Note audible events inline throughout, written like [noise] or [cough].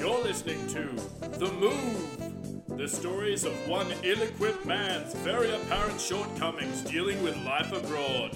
You're listening to The Move, the stories of one ill equipped man's very apparent shortcomings dealing with life abroad.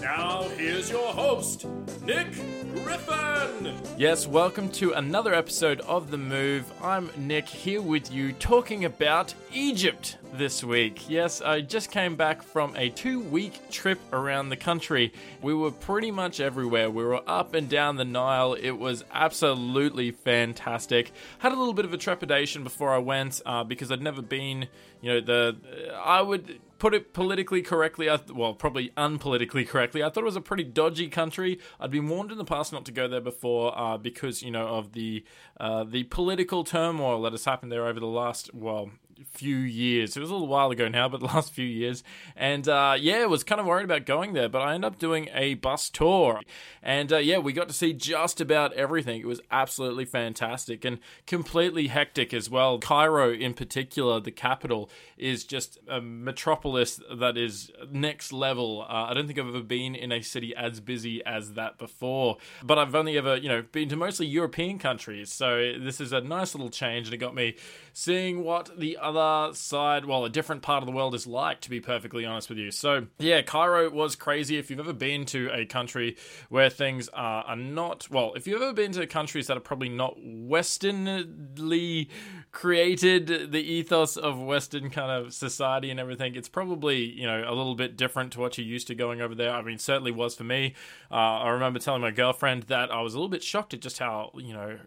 Now, here's your host, Nick Griffin. Yes, welcome to another episode of The Move. I'm Nick here with you talking about Egypt this week. Yes, I just came back from a two week trip around the country. We were pretty much everywhere. We were up and down the Nile. It was absolutely fantastic. Had a little bit of a trepidation before I went uh, because I'd never been, you know, the. I would put it politically correctly, I well, probably unpolitically correctly, I thought it was a pretty dodgy country. I'd been warned in the past not to go there before uh, because, you know, of the uh, the political turmoil that has happened there over the last, well, few years. It was a little while ago now, but [laughs] the last few years. And uh, yeah, was kind of worried about going there, but I ended up doing a bus tour. And uh, yeah, we got to see just about everything. It was absolutely fantastic and completely hectic as well. Cairo, in particular, the capital, is just a metropolis that is next level. Uh, I don't think I've ever been in a city as busy as that before, but I've only ever, you know, been to mostly European countries. So this is a nice little change, and it got me seeing what the other side, well, a different part of the world is like, to be perfectly honest with you. So, yeah, Cairo was crazy. If you've ever been to a country where things are, are not, well, if you've ever been to countries that are probably not Westernly created, the ethos of Western kind of society and everything, it's probably, you know, a little bit different to what you're used to going over there. I mean, certainly was for me. Uh, I remember telling my girlfriend that I was a little bit shocked at just how, you know,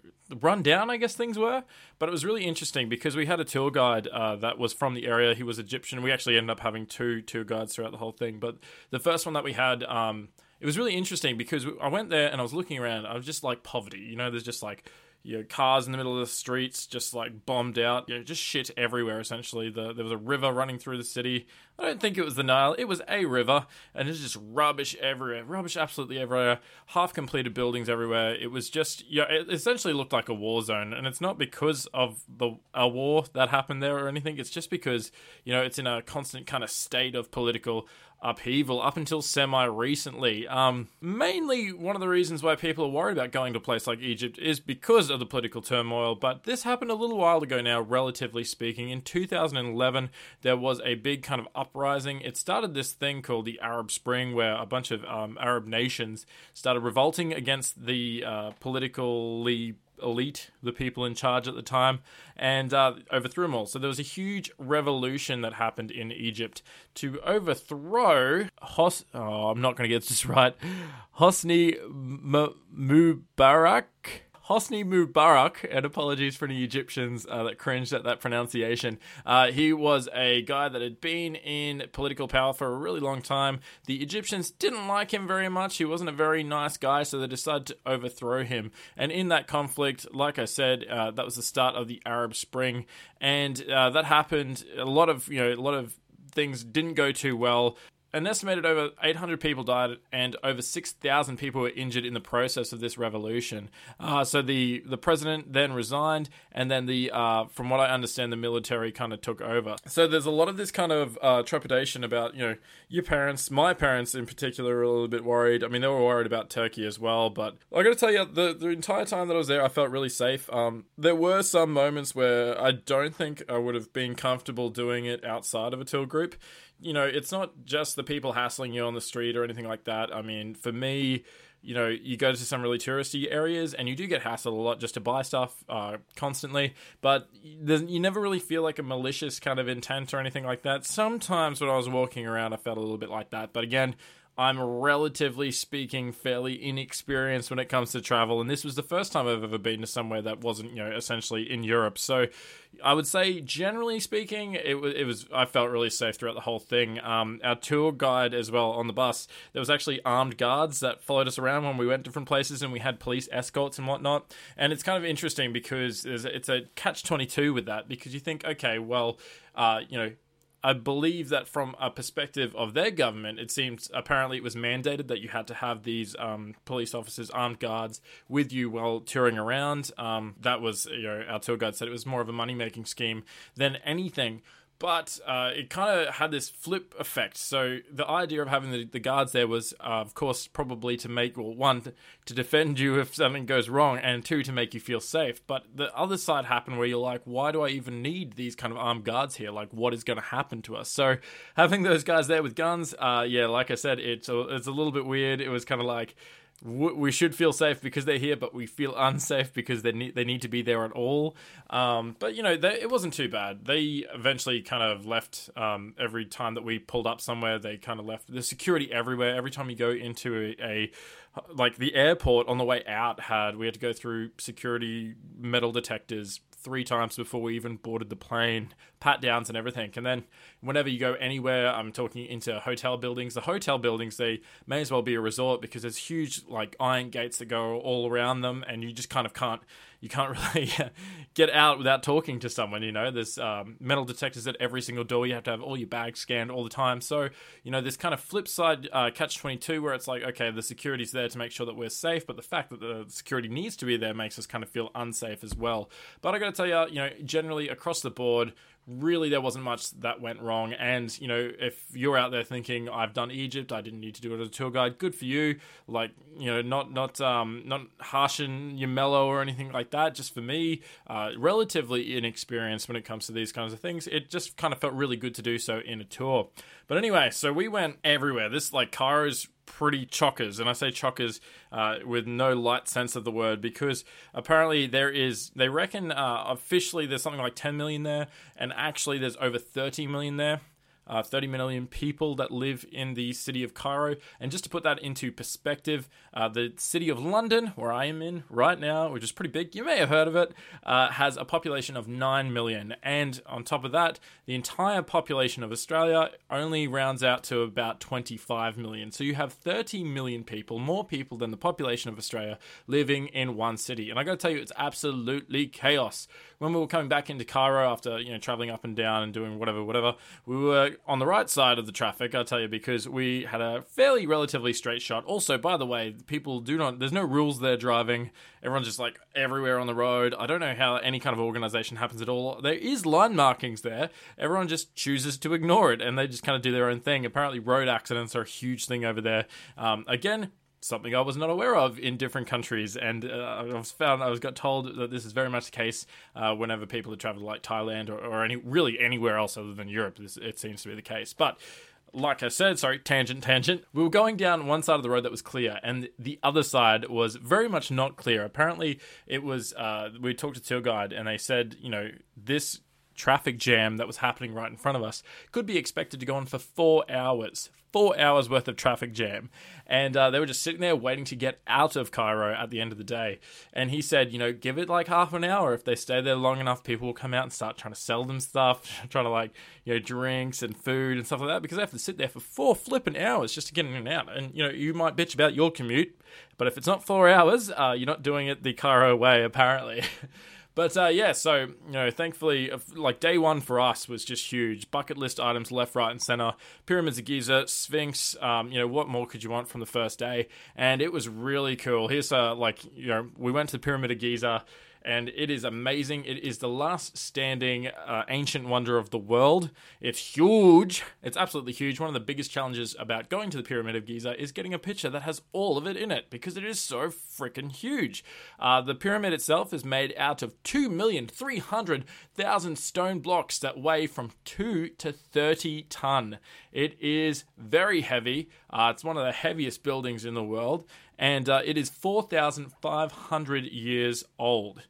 run down, I guess things were. But it was really interesting because we had a tour guide uh, that was from the area. He was Egyptian. We actually ended up having two tour guides throughout the whole thing. But the first one that we had, um, it was really interesting because I went there and I was looking around. I was just like poverty. You know, there's just like you know, cars in the middle of the streets just like bombed out. You know, just shit everywhere. Essentially, the, there was a river running through the city. I don't think it was the Nile. It was a river, and it's just rubbish everywhere. Rubbish absolutely everywhere. Half completed buildings everywhere. It was just yeah. It essentially looked like a war zone, and it's not because of the a war that happened there or anything. It's just because you know it's in a constant kind of state of political upheaval up until semi recently. Um, mainly, one of the reasons why people are worried about going to a place like Egypt is because of the political turmoil. But this happened a little while ago now, relatively speaking. In 2011, there was a big kind of uprising. It started this thing called the Arab Spring, where a bunch of um, Arab nations started revolting against the uh, politically elite, the people in charge at the time, and uh, overthrew them all. So there was a huge revolution that happened in Egypt to overthrow Hos. Oh, I'm not going to get this [laughs] right. Hosni M- Mubarak. Hosni Mubarak, and apologies for any Egyptians uh, that cringed at that pronunciation. Uh, he was a guy that had been in political power for a really long time. The Egyptians didn't like him very much. He wasn't a very nice guy, so they decided to overthrow him. And in that conflict, like I said, uh, that was the start of the Arab Spring, and uh, that happened. A lot of you know, a lot of things didn't go too well an estimated over 800 people died and over 6,000 people were injured in the process of this revolution. Uh, so the, the president then resigned, and then the uh, from what I understand, the military kind of took over. So there's a lot of this kind of uh, trepidation about you know your parents, my parents in particular, are a little bit worried. I mean, they were worried about Turkey as well, but I got to tell you, the the entire time that I was there, I felt really safe. Um, there were some moments where I don't think I would have been comfortable doing it outside of a tour group you know, it's not just the people hassling you on the street or anything like that. I mean, for me, you know, you go to some really touristy areas and you do get hassled a lot just to buy stuff uh, constantly, but you never really feel like a malicious kind of intent or anything like that. Sometimes when I was walking around, I felt a little bit like that, but again, I'm relatively speaking fairly inexperienced when it comes to travel, and this was the first time I've ever been to somewhere that wasn't, you know, essentially in Europe. So I would say, generally speaking, it was, it was I felt really safe throughout the whole thing. Um, our tour guide as well on the bus, there was actually armed guards that followed us around when we went different places, and we had police escorts and whatnot. And it's kind of interesting because it's a catch twenty two with that because you think, okay, well, uh, you know I believe that from a perspective of their government, it seems apparently it was mandated that you had to have these um, police officers, armed guards, with you while touring around. Um, that was, you know, our tour guide said it was more of a money making scheme than anything. But uh, it kind of had this flip effect. So the idea of having the, the guards there was, uh, of course, probably to make well, one to defend you if something goes wrong, and two to make you feel safe. But the other side happened where you're like, why do I even need these kind of armed guards here? Like, what is going to happen to us? So having those guys there with guns, uh, yeah, like I said, it's a, it's a little bit weird. It was kind of like we should feel safe because they're here, but we feel unsafe because they need they need to be there at all. Um, but you know, they, it wasn't too bad. They eventually kind of left. Um, every time that we pulled up somewhere, they kind of left. the security everywhere. Every time you go into a, a like the airport on the way out had we had to go through security metal detectors three times before we even boarded the plane, pat downs and everything. And then whenever you go anywhere, I'm talking into hotel buildings. The hotel buildings they may as well be a resort because there's huge like iron gates that go all around them, and you just kind of can't you can't [laughs] really get out without talking to someone. You know, there's um, metal detectors at every single door. You have to have all your bags scanned all the time. So, you know, this kind of flip side uh, catch 22 where it's like, okay, the security's there to make sure that we're safe, but the fact that the security needs to be there makes us kind of feel unsafe as well. But I got to tell you, you know, generally across the board, really there wasn't much that went wrong. And you know if you're out there thinking i've done egypt i didn't need to do it as a tour guide good for you. Like you know not not um not harshing your mellow or anything like that. Just for me uh, relatively inexperienced when it comes to these kinds of things. It just kind of felt really good to do so in a tour. But anyway so we went everywhere. This like Cairo's pretty chockers, and I say chockers uh, with no light sense of the word because apparently there is. They reckon uh, officially there's something like 10 million there, and actually there's over 30 million there uh, 30 million people that live in the city of Cairo. And just to put that into perspective, uh, the city of London, where I am in right now, which is pretty big, you may have heard of it, uh, has a population of 9 million. And on top of that, the entire population of Australia only rounds out to about 25 million. So you have 30 million people, more people than the population of Australia, living in one city. And I got to tell you, it's absolutely chaos. When we were coming back into Cairo after you know traveling up and down and doing whatever, whatever, we were on the right side of the traffic, I'll tell you, because we had a fairly relatively straight shot. Also, by the way, people do not, there's no rules there driving. Everyone's just like everywhere on the road. I don't know how any kind of organization happens at all. There is line markings there. Everyone just chooses to ignore it and they just kind of do their own thing. Apparently, road accidents are a huge thing over there. Um, again, something I was not aware of in different countries, and uh, I was found I was got told that this is very much the case uh, whenever people have traveled like Thailand or, or, any really anywhere else other than Europe. This, it seems to be the case, but. Like I said, sorry, tangent, tangent. We were going down one side of the road that was clear, and the other side was very much not clear. Apparently, it was. Uh, we talked to tour guide, and they said, you know, this traffic jam that was happening right in front of us could be expected to go on for four hours. Four hours worth of traffic jam. And uh, they were just sitting there waiting to get out of Cairo at the end of the day. And he said, you know, give it like half an hour. If they stay there long enough, people will come out and start trying to sell them stuff, [laughs] trying to like, you know, drinks and food and stuff like that because they have to sit there for four flipping hours just to get in and out. And, you know, you might bitch about your commute, but if it's not four hours, uh, you're not doing it the Cairo way, apparently. [laughs] But uh, yeah, so you know, thankfully, like day one for us was just huge. Bucket list items left, right, and center. Pyramids of Giza, Sphinx. Um, you know, what more could you want from the first day? And it was really cool. Here's uh, like you know, we went to the Pyramid of Giza and it is amazing. It is the last standing uh, ancient wonder of the world. It's huge. It's absolutely huge. One of the biggest challenges about going to the Pyramid of Giza is getting a picture that has all of it in it because it is so freaking huge. Uh, the pyramid itself is made out of 2,300,000 stone blocks that weigh from 2 to 30 ton. It is very heavy. Uh, it's one of the heaviest buildings in the world, and uh, it is 4,500 years old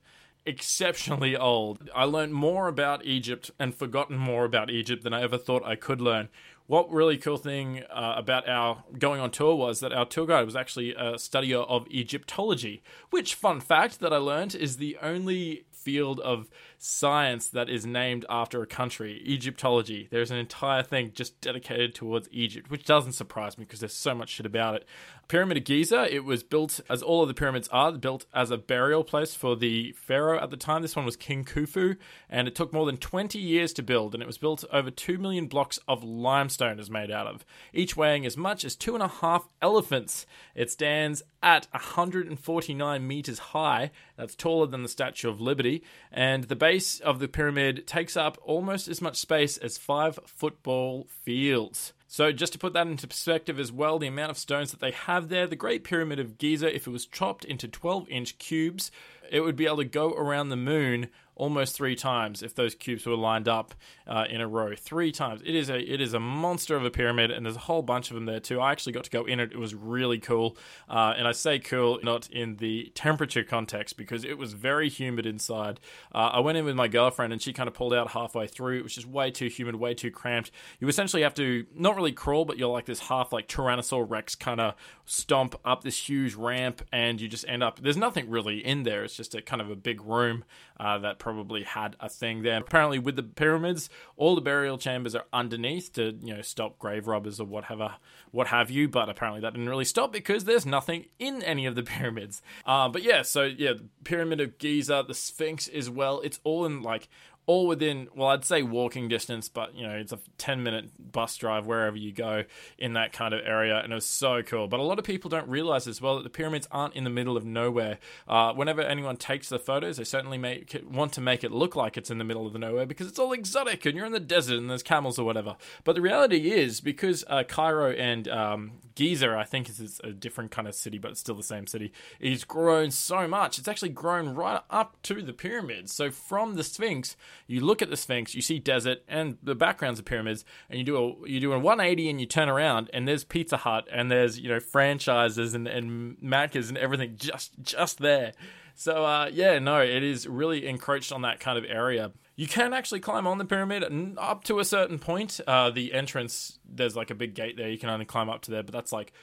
exceptionally old. I learned more about Egypt and forgotten more about Egypt than I ever thought I could learn. What really cool thing uh, about our going on tour was that our tour guide was actually a studier of Egyptology, which, fun fact that I learned, is the only field of science that is named after a country, Egyptology. There's an entire thing just dedicated towards Egypt, which doesn't surprise me because there's so much shit about it. Pyramid of Giza, it was built, as all of the pyramids are, built as a burial place for the pharaoh at the time. This one was King Khufu, and it took more than 20 years to build, and it was built over 2 million blocks of limestone is made out of, each weighing as much as two and a half elephants. It stands at 149 meters high, that's taller than the Statue of Liberty and the base of the pyramid takes up almost as much space as five football fields. So, just to put that into perspective as well, the amount of stones that they have there, the Great Pyramid of Giza, if it was chopped into 12 inch cubes, it would be able to go around the moon almost three times if those cubes were lined up uh, in a row. Three times. It is a it is a monster of a pyramid, and there's a whole bunch of them there too. I actually got to go in it. It was really cool, uh, and I say cool not in the temperature context because it was very humid inside. Uh, I went in with my girlfriend, and she kind of pulled out halfway through. It was just way too humid, way too cramped. You essentially have to not really crawl, but you're like this half like Tyrannosaurus Rex kind of stomp up this huge ramp, and you just end up. There's nothing really in there. It's just a kind of a big room uh, that probably had a thing there. Apparently, with the pyramids, all the burial chambers are underneath to you know stop grave robbers or whatever, what have you. But apparently, that didn't really stop because there's nothing in any of the [laughs] pyramids. Uh, but yeah, so yeah, Pyramid of Giza, the Sphinx as well. It's all in like all within well i'd say walking distance but you know it's a 10 minute bus drive wherever you go in that kind of area and it was so cool. But a lot of people don't realize as well that the pyramids aren't in the middle of nowhere. Uh, whenever anyone takes the photos they certainly make it, want to make it look like it's in the middle of the nowhere because it's all exotic and you're in the desert and there's camels or whatever. But the reality is because uh, cairo and um, giza i think is a different kind of city but it's still the same city it's grown so much. It's actually grown right up to the pyramids. So from the sphinx you look at the Sphinx, you see desert and the backgrounds of pyramids, and you do a you do a 180 and you turn around and there's Pizza Hut and there's you know franchises and and Macca's and everything just just there. So uh, yeah, no, it is really encroached on that kind of area. You can actually climb on the pyramid up to a certain point. Uh, the entrance, there's like a big gate there. You can only climb up to there, but that's like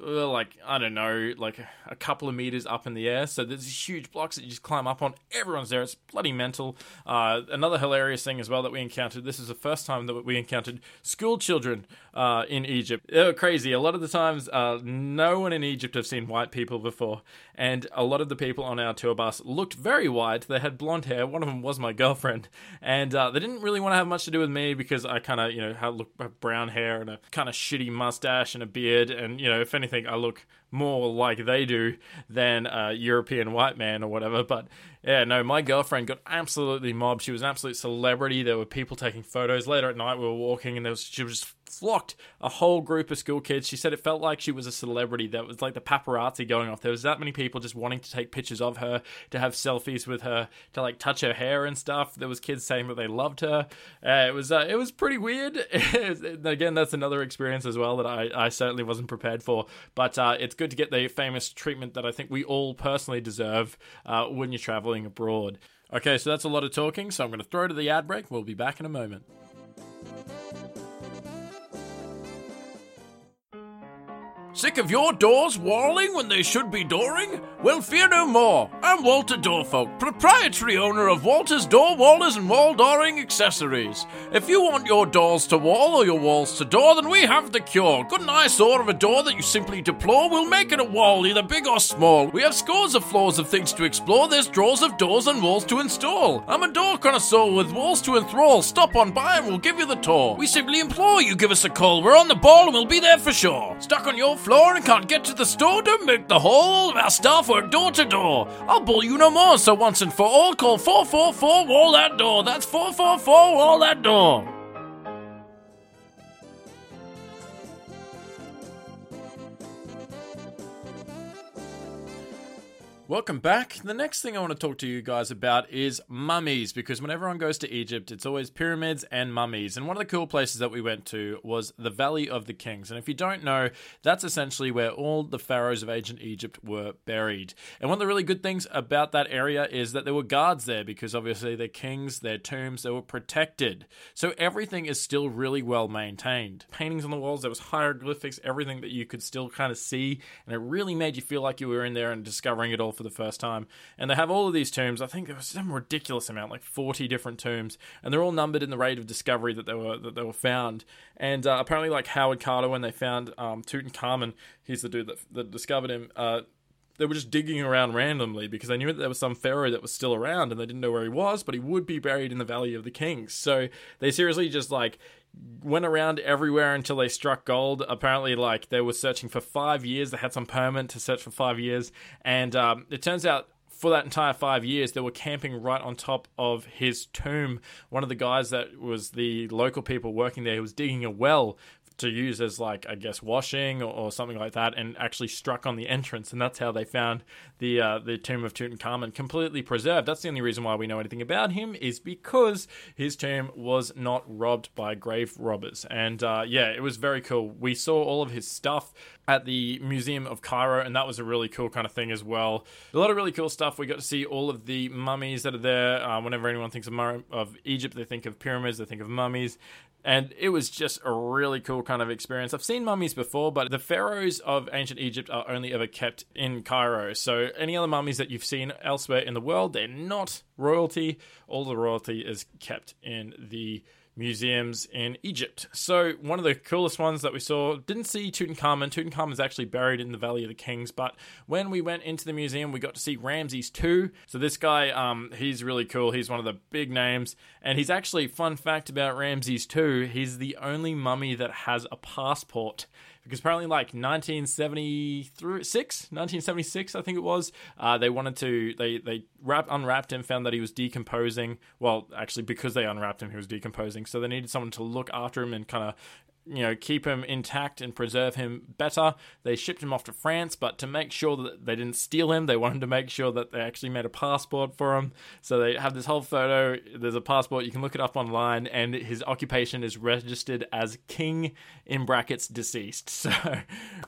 like I don't know, like a couple of meters up in the air. So there's these huge blocks that you just climb up on. Everyone's there. It's bloody mental. Uh, another hilarious thing as well that we encountered. This is the first time that we encountered school children uh, in Egypt. They were crazy. A lot of the times, uh, no one in Egypt have seen white people before, and a lot of the people on our tour bus looked very white. They had blonde hair. One of them was my girlfriend, and uh, they didn't really want to have much to do with me because I kind of you know had look brown hair and a kind of shitty mustache and a beard, and you know if anything think I look more like they do than a European white man or whatever. But yeah, no, my girlfriend got absolutely mobbed. She was an absolute celebrity. There were people taking photos. Later at night, we were walking, and there was she was just flocked a whole group of school kids. She said it felt like she was a celebrity. That was like the paparazzi going off. There was that many people just wanting to take pictures of her, to have selfies with her, to like touch her hair and stuff. There was kids saying that they loved her. Uh, it was uh, it was pretty weird. [laughs] Again, that's another experience as well that I, I certainly wasn't prepared for. But uh, it's good to get the famous treatment that I think we all personally deserve uh, when you're traveling abroad. Okay, so that's a lot of talking, so I'm going to throw to the ad break. We'll be back in a moment. Sick of your doors walling when they should be dooring? Well, fear no more. I'm Walter Doorfolk, proprietary owner of Walter's Door Wallers and Wall Dooring Accessories. If you want your doors to wall or your walls to door, then we have the cure. Good and order of a door that you simply deplore, we'll make it a wall, either big or small. We have scores of floors of things to explore, there's drawers of doors and walls to install. I'm a door connoisseur with walls to enthrall. Stop on by and we'll give you the tour. We simply implore you give us a call. We're on the ball and we'll be there for sure. Stuck on your floor and can't get to the store, don't make the whole of our staff work door to door. I'll bull you no more, so once and for all, call 444 Wall That Door. That's 444 Wall That Door. Welcome back. The next thing I want to talk to you guys about is mummies because when everyone goes to Egypt, it's always pyramids and mummies. And one of the cool places that we went to was the Valley of the Kings. And if you don't know, that's essentially where all the pharaohs of ancient Egypt were buried. And one of the really good things about that area is that there were guards there because obviously they're kings, their tombs, they were protected. So everything is still really well maintained. Paintings on the walls, there was hieroglyphics, everything that you could still kind of see. And it really made you feel like you were in there and discovering it all for the first time. And they have all of these tombs. I think there was some ridiculous amount, like forty different tombs, and they're all numbered in the rate of discovery that they were that they were found. And uh, apparently, like Howard Carter, when they found um, Tutankhamun, he's the dude that, that discovered him. Uh, they were just digging around randomly because they knew that there was some pharaoh that was still around and they didn't know where he was, but he would be buried in the Valley of the Kings. So they seriously just like went around everywhere until they struck gold. Apparently, like they were searching for five years. They had some permit to search for five years, and um, it turns out for that entire five years, they were camping right on top of his tomb. One of the guys that was the local people working there was digging a well to use as like I guess washing or, or, something like that, and actually struck on the entrance, and that's how they found the uh, the tomb of Tutankhamun completely preserved. That's the only reason why we know anything about him is because his tomb was not robbed by grave robbers, and uh, yeah, it was very cool. We saw all of his stuff at the Museum of Cairo, and that was a really cool kind of thing as well. A lot of really cool stuff. We got to see all of the mummies that are there. Uh, whenever anyone thinks of, of Egypt, they think of pyramids, they think of mummies and it was just a really cool kind of experience. I've seen mummies before, but the pharaohs of ancient Egypt are only ever kept in Cairo. So any other mummies that you've seen elsewhere in the world, they're not royalty. All the royalty is kept in the museums in Egypt. So, one of the coolest ones that we saw didn't see Tutankhamun. Tutankhamun is actually buried in the Valley of the Kings, but when we went into the museum, we got to see Ramses II. So, this guy, um, he's really cool. He's one of the big names, and he's actually, fun fact about Ramses II, he's the only mummy that has a passport because apparently like 1976 1976 i think it was uh, they wanted to they they wrap, unwrapped him found that he was decomposing. Well actually because they unwrapped him he was decomposing. So they needed someone to look after him and kind of you know, keep him intact and preserve him better. They shipped him off to France, but to make sure that they didn't steal him, they wanted to make sure that they actually made a passport for him. So they have this whole photo. There's a passport. You can look it up online, and his occupation is registered as king in brackets deceased. [laughs] So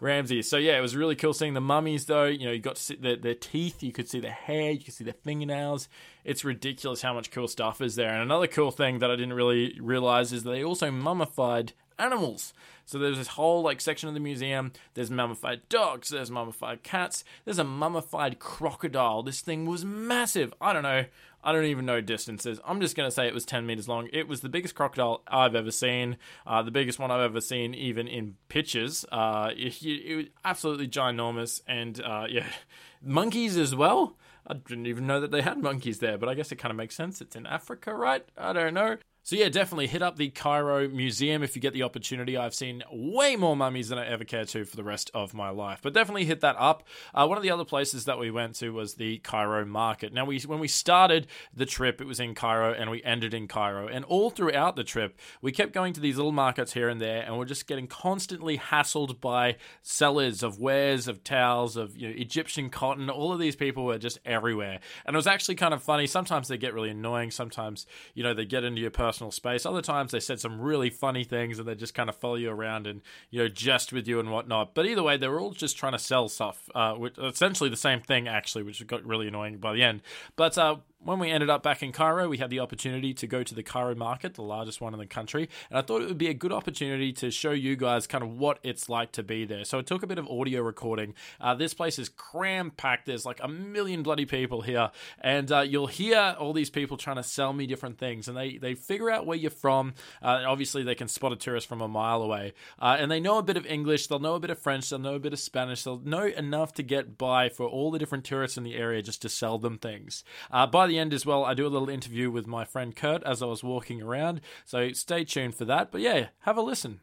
Ramsey. So yeah, it was really cool seeing the mummies, though. You know, you got to see their, their teeth, you could see the hair, you could see the fingernails. It's ridiculous how much cool stuff is there. And another cool thing that I didn't really realize is they also mummified animals. So there's this whole like section of the museum. There's mummified dogs. There's mummified cats. There's a mummified crocodile. This thing was massive. I don't know. I don't even know distances. I'm just to say it was 10 meters long. It was the biggest crocodile I've ever seen, uh, the biggest one I've ever seen, even in pictures. Uh, it, it, was absolutely ginormous. And uh, yeah, [laughs] monkeys as well. I didn't even know that they had monkeys there, but I guess it kind of makes sense. It's in Africa, right? I don't know. So yeah, definitely hit up the Cairo Museum if you get the opportunity. I've seen way more mummies than I ever care to for the rest of my life, but definitely hit that up. Uh, one of the other places that we went to was the Cairo Market. Now, we when we started the trip, it was in Cairo, and we ended in Cairo. And all throughout the trip, we kept going to these little markets here and there, and we're just getting constantly hassled by sellers of wares, of towels, of you know, Egyptian cotton. All of these people were just everywhere, and it was actually kind of funny. Sometimes they get really annoying. Sometimes you know they get into your personal personal space. Other times they said some really funny things and they just kind of follow you around and you know jest with you and whatnot. But either way, they were all just trying to sell stuff, uh, which essentially the same thing actually, which got really annoying by the end. But uh, when we ended up back in Cairo, we had the opportunity to go to the Cairo market, the largest one in the country, and I thought it would be a good opportunity to show you guys kind of what it's like to be there. So I took a bit of audio recording. Uh, this place is cram packed. There's like a million bloody people here, and uh, you'll hear all these people trying to sell me different things, and they they figure out where you're from. Uh, obviously, they can spot a tourist from a mile away, uh, and they know a bit of English. They'll know a bit of French. They'll know a bit of Spanish. They'll know enough to get by for all the different tourists in the area just to sell them things. Uh, by the end as well, I do a little interview with my friend Kurt as I was walking around. So stay tuned for that. But yeah, have a listen.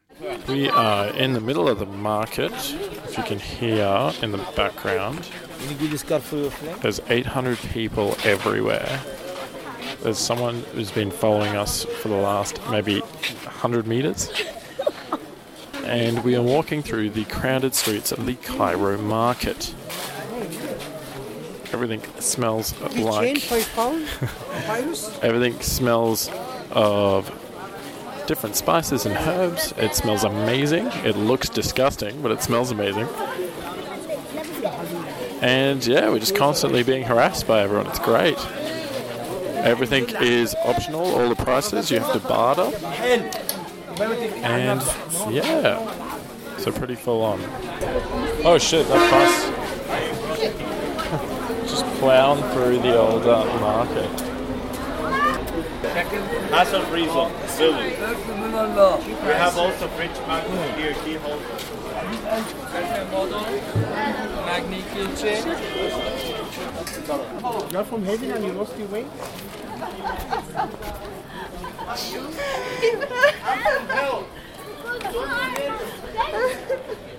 We are in the middle of the market. If you can hear in the background, there's 800 people everywhere. There's someone who's been following us for the last maybe 100 meters. And we are walking through the crowded streets of the Cairo market. Everything smells like. [laughs] everything smells of different spices and herbs. It smells amazing. It looks disgusting, but it smells amazing. And yeah, we're just constantly being harassed by everyone. It's great. Everything is optional, all the prices, you have to barter. And yeah, so pretty full on. Oh shit, that price plowing through the old uh, market. That's a reason, silly. We have also French mango here, key holder. You're from heaven and you lost your way? [laughs]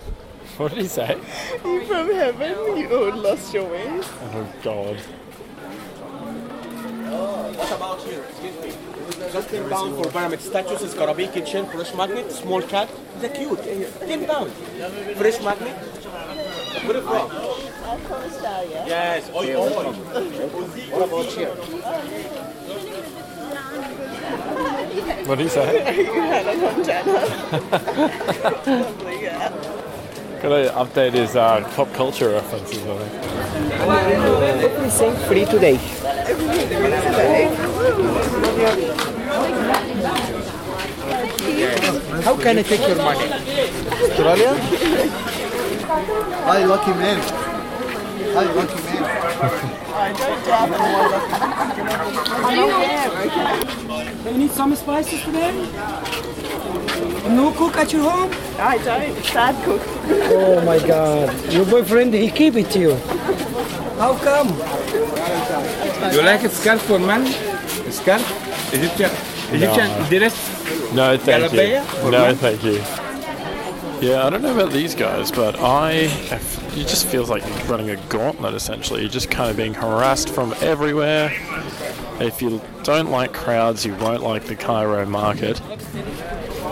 What did he say? You from heaven? You lost your wings? Oh God. What about here? Excuse me. Just 10 pounds for pyramid statues, Scarabi kitchen, fresh magnet, small cat. They're cute. 10 pounds. Fresh magnet. Where are you from? Australia. Yes, oi, oi. What about here? What do [laughs] you say? [laughs] Gotta update his uh, pop culture references, I think. Everything free today. How can I take your money? Australia? Hi, lucky man. Hi, lucky man. You going to? Do you need some spices today? No cook at your home? I don't. Sad cook. Oh my god. Your boyfriend, he keep it to you. How come? You like a scarf for man? A scarf? Egyptian, Egyptian dress? No, thank you. Galabaya? No, thank you. Yeah, I don't know about these guys, but I. It just feels like you're running a gauntlet essentially. You're just kind of being harassed from everywhere. If you don't like crowds, you won't like the Cairo market.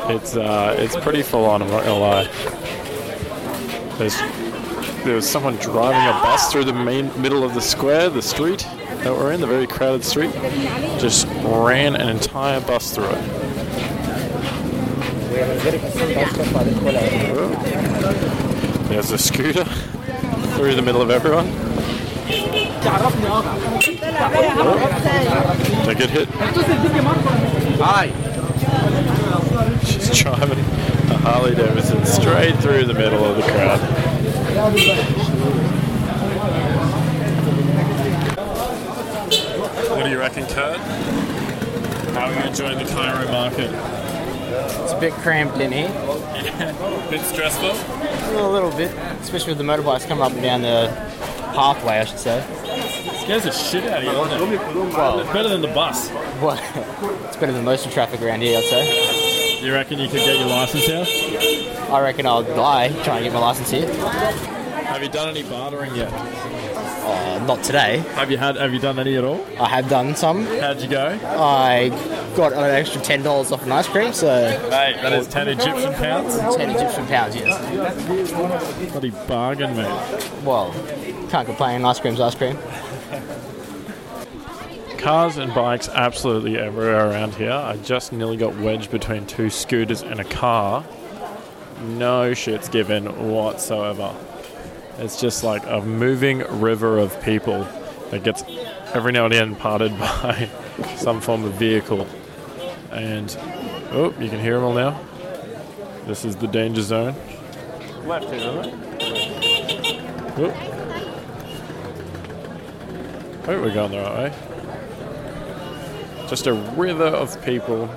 It's uh, it's pretty full on. I'm not gonna lie. There's there was someone driving a bus through the main middle of the square, the street that we're in, the very crowded street. Just ran an entire bus through it. There's a scooter [laughs] through the middle of everyone. They get hit. Hi. She's [laughs] driving a Harley Davidson straight through the middle of the crowd. What do you reckon, Kurt? How are you enjoying the Cairo market? It's a bit cramped in here. a [laughs] Bit stressful? A little bit, especially with the motorbikes coming up and down the pathway, I should say. Scares the shit out of you, doesn't it? Well, It's better than the bus. well [laughs] it's better than most of the traffic around here, I'd say. You reckon you could get your license here? I reckon I'll die trying to get my license here. Have you done any bartering yet? Uh, not today. Have you had? Have you done any at all? I have done some. How'd you go? I got an extra ten dollars off an ice cream, so Hey, that is ten Egyptian pounds. ten Egyptian pounds. Yes. Bloody bargain, mate. Well, can't complain. Ice cream's ice cream. Cars and bikes absolutely everywhere around here. I just nearly got wedged between two scooters and a car. No shits given whatsoever. It's just like a moving river of people that gets every now and then parted [laughs] by some form of vehicle. And oh, you can hear them all now. This is the danger zone. Left, isn't it? Oh. Oh, we're going the right way. Just a river of people.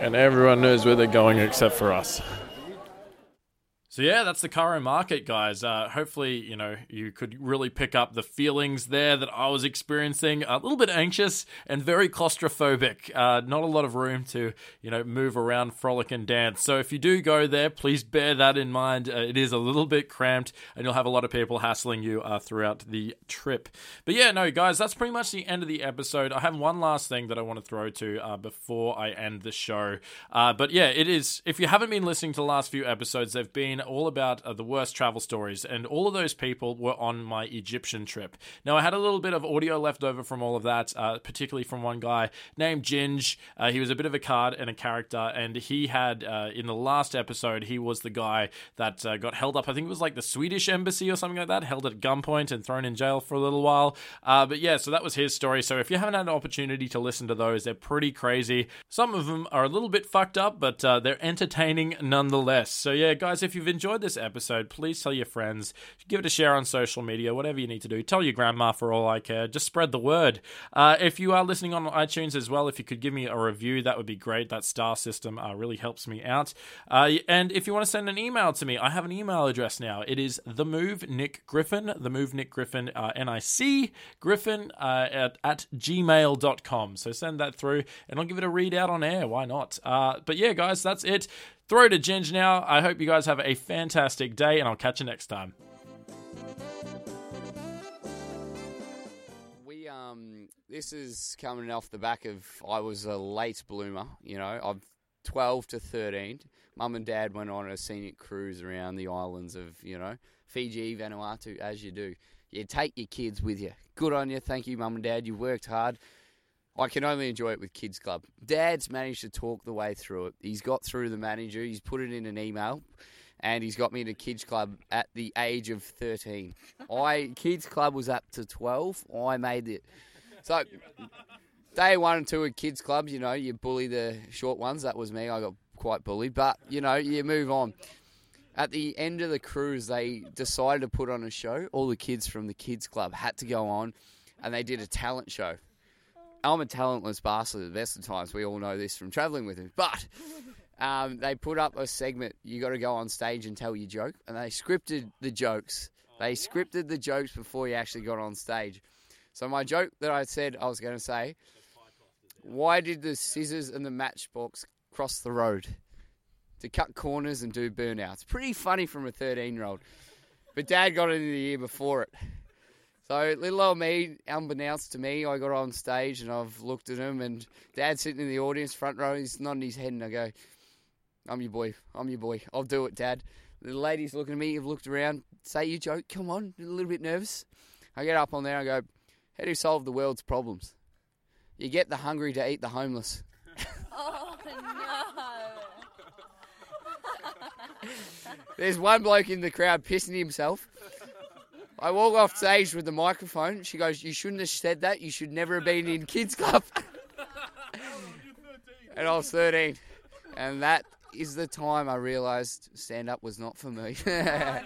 And everyone knows where they're going except for us. So yeah, that's the Cairo market, guys. Uh, hopefully, you know you could really pick up the feelings there that I was experiencing. A little bit anxious and very claustrophobic. Uh, not a lot of room to you know move around, frolic, and dance. So if you do go there, please bear that in mind. Uh, it is a little bit cramped, and you'll have a lot of people hassling you uh, throughout the trip. But yeah, no, guys, that's pretty much the end of the episode. I have one last thing that I want to throw to uh, before I end the show. Uh, but yeah, it is. If you haven't been listening to the last few episodes, they've been all about uh, the worst travel stories, and all of those people were on my Egyptian trip. Now, I had a little bit of audio left over from all of that, uh, particularly from one guy named Ginge. Uh, he was a bit of a card and a character, and he had, uh, in the last episode, he was the guy that uh, got held up. I think it was like the Swedish embassy or something like that, held at gunpoint and thrown in jail for a little while. But yeah, so that was his story. So if you haven't had an opportunity to listen to those, they're pretty crazy. Some of them are a little bit fucked up, but they're entertaining nonetheless. So yeah, guys, if you've enjoyed this episode, please tell your friends, give it a share on social media, whatever you need to do. Tell your grandma for all I care. Just spread the word. Uh, if you are listening on iTunes as well, if you could give me a review, that would be great. That star system uh, really helps me out. Uh, and if you want to send an email to me, I have an email address now. It is the move Nick Griffin, the move Nick Griffin, uh, N I C Griffin uh, at, at gmail.com. So send that through and I'll give it a read out on air. Why not? Uh, but yeah, guys, that's it throw it to Ginge now. I hope you guys have a fantastic day, and I'll catch you next time. We um. um, this is coming off the back of I was a late bloomer. You know, I'm 12 to 13. Mum and Dad went on a scenic cruise around the islands of you know Fiji, Vanuatu, as you do. You take your kids with you. Good on you. Thank you, Mum and Dad. You worked hard. I can only enjoy it with Kids Club. Dad's managed to talk the way through it. He's got through the manager. He's put it in an email, and he's got me into Kids Club at the age of thirteen. I Kids Club was up to twelve. I made it. So day one and two of Kids Club, you know, you bully the short ones. That was me. I got quite bullied, but you know, you move on. At the end of the cruise, they decided to put on a show. All the kids from the Kids Club had to go on, and they did a talent show. I'm a talentless bastard at the best of times. We all know this from travelling with him. But um, they put up a segment. You got to go on stage and tell your joke, and they scripted the jokes. They scripted the jokes before you actually got on stage. So my joke that I said I was going to say, why did the scissors and the matchbox cross the road? To cut corners and do burnouts. Pretty funny from a 13 year old. But dad got it in the year before it. So little old me, unbeknownst to me, I got on stage and I've looked at him and Dad's sitting in the audience, front row, he's nodding his head and I go, I'm your boy, I'm your boy, I'll do it, Dad. The ladies looking at me, have looked around, say your joke, come on, a little bit nervous. I get up on there and I go, how do you solve the world's problems? You get the hungry to eat the homeless. [laughs] Oh no! [laughs] There's one bloke in the crowd pissing himself. I walk off stage with the microphone. She goes, You shouldn't have said that. You should never have been in kids' club. [laughs] and I was 13. And that is the time I realised stand up was not for me. Oh, [laughs]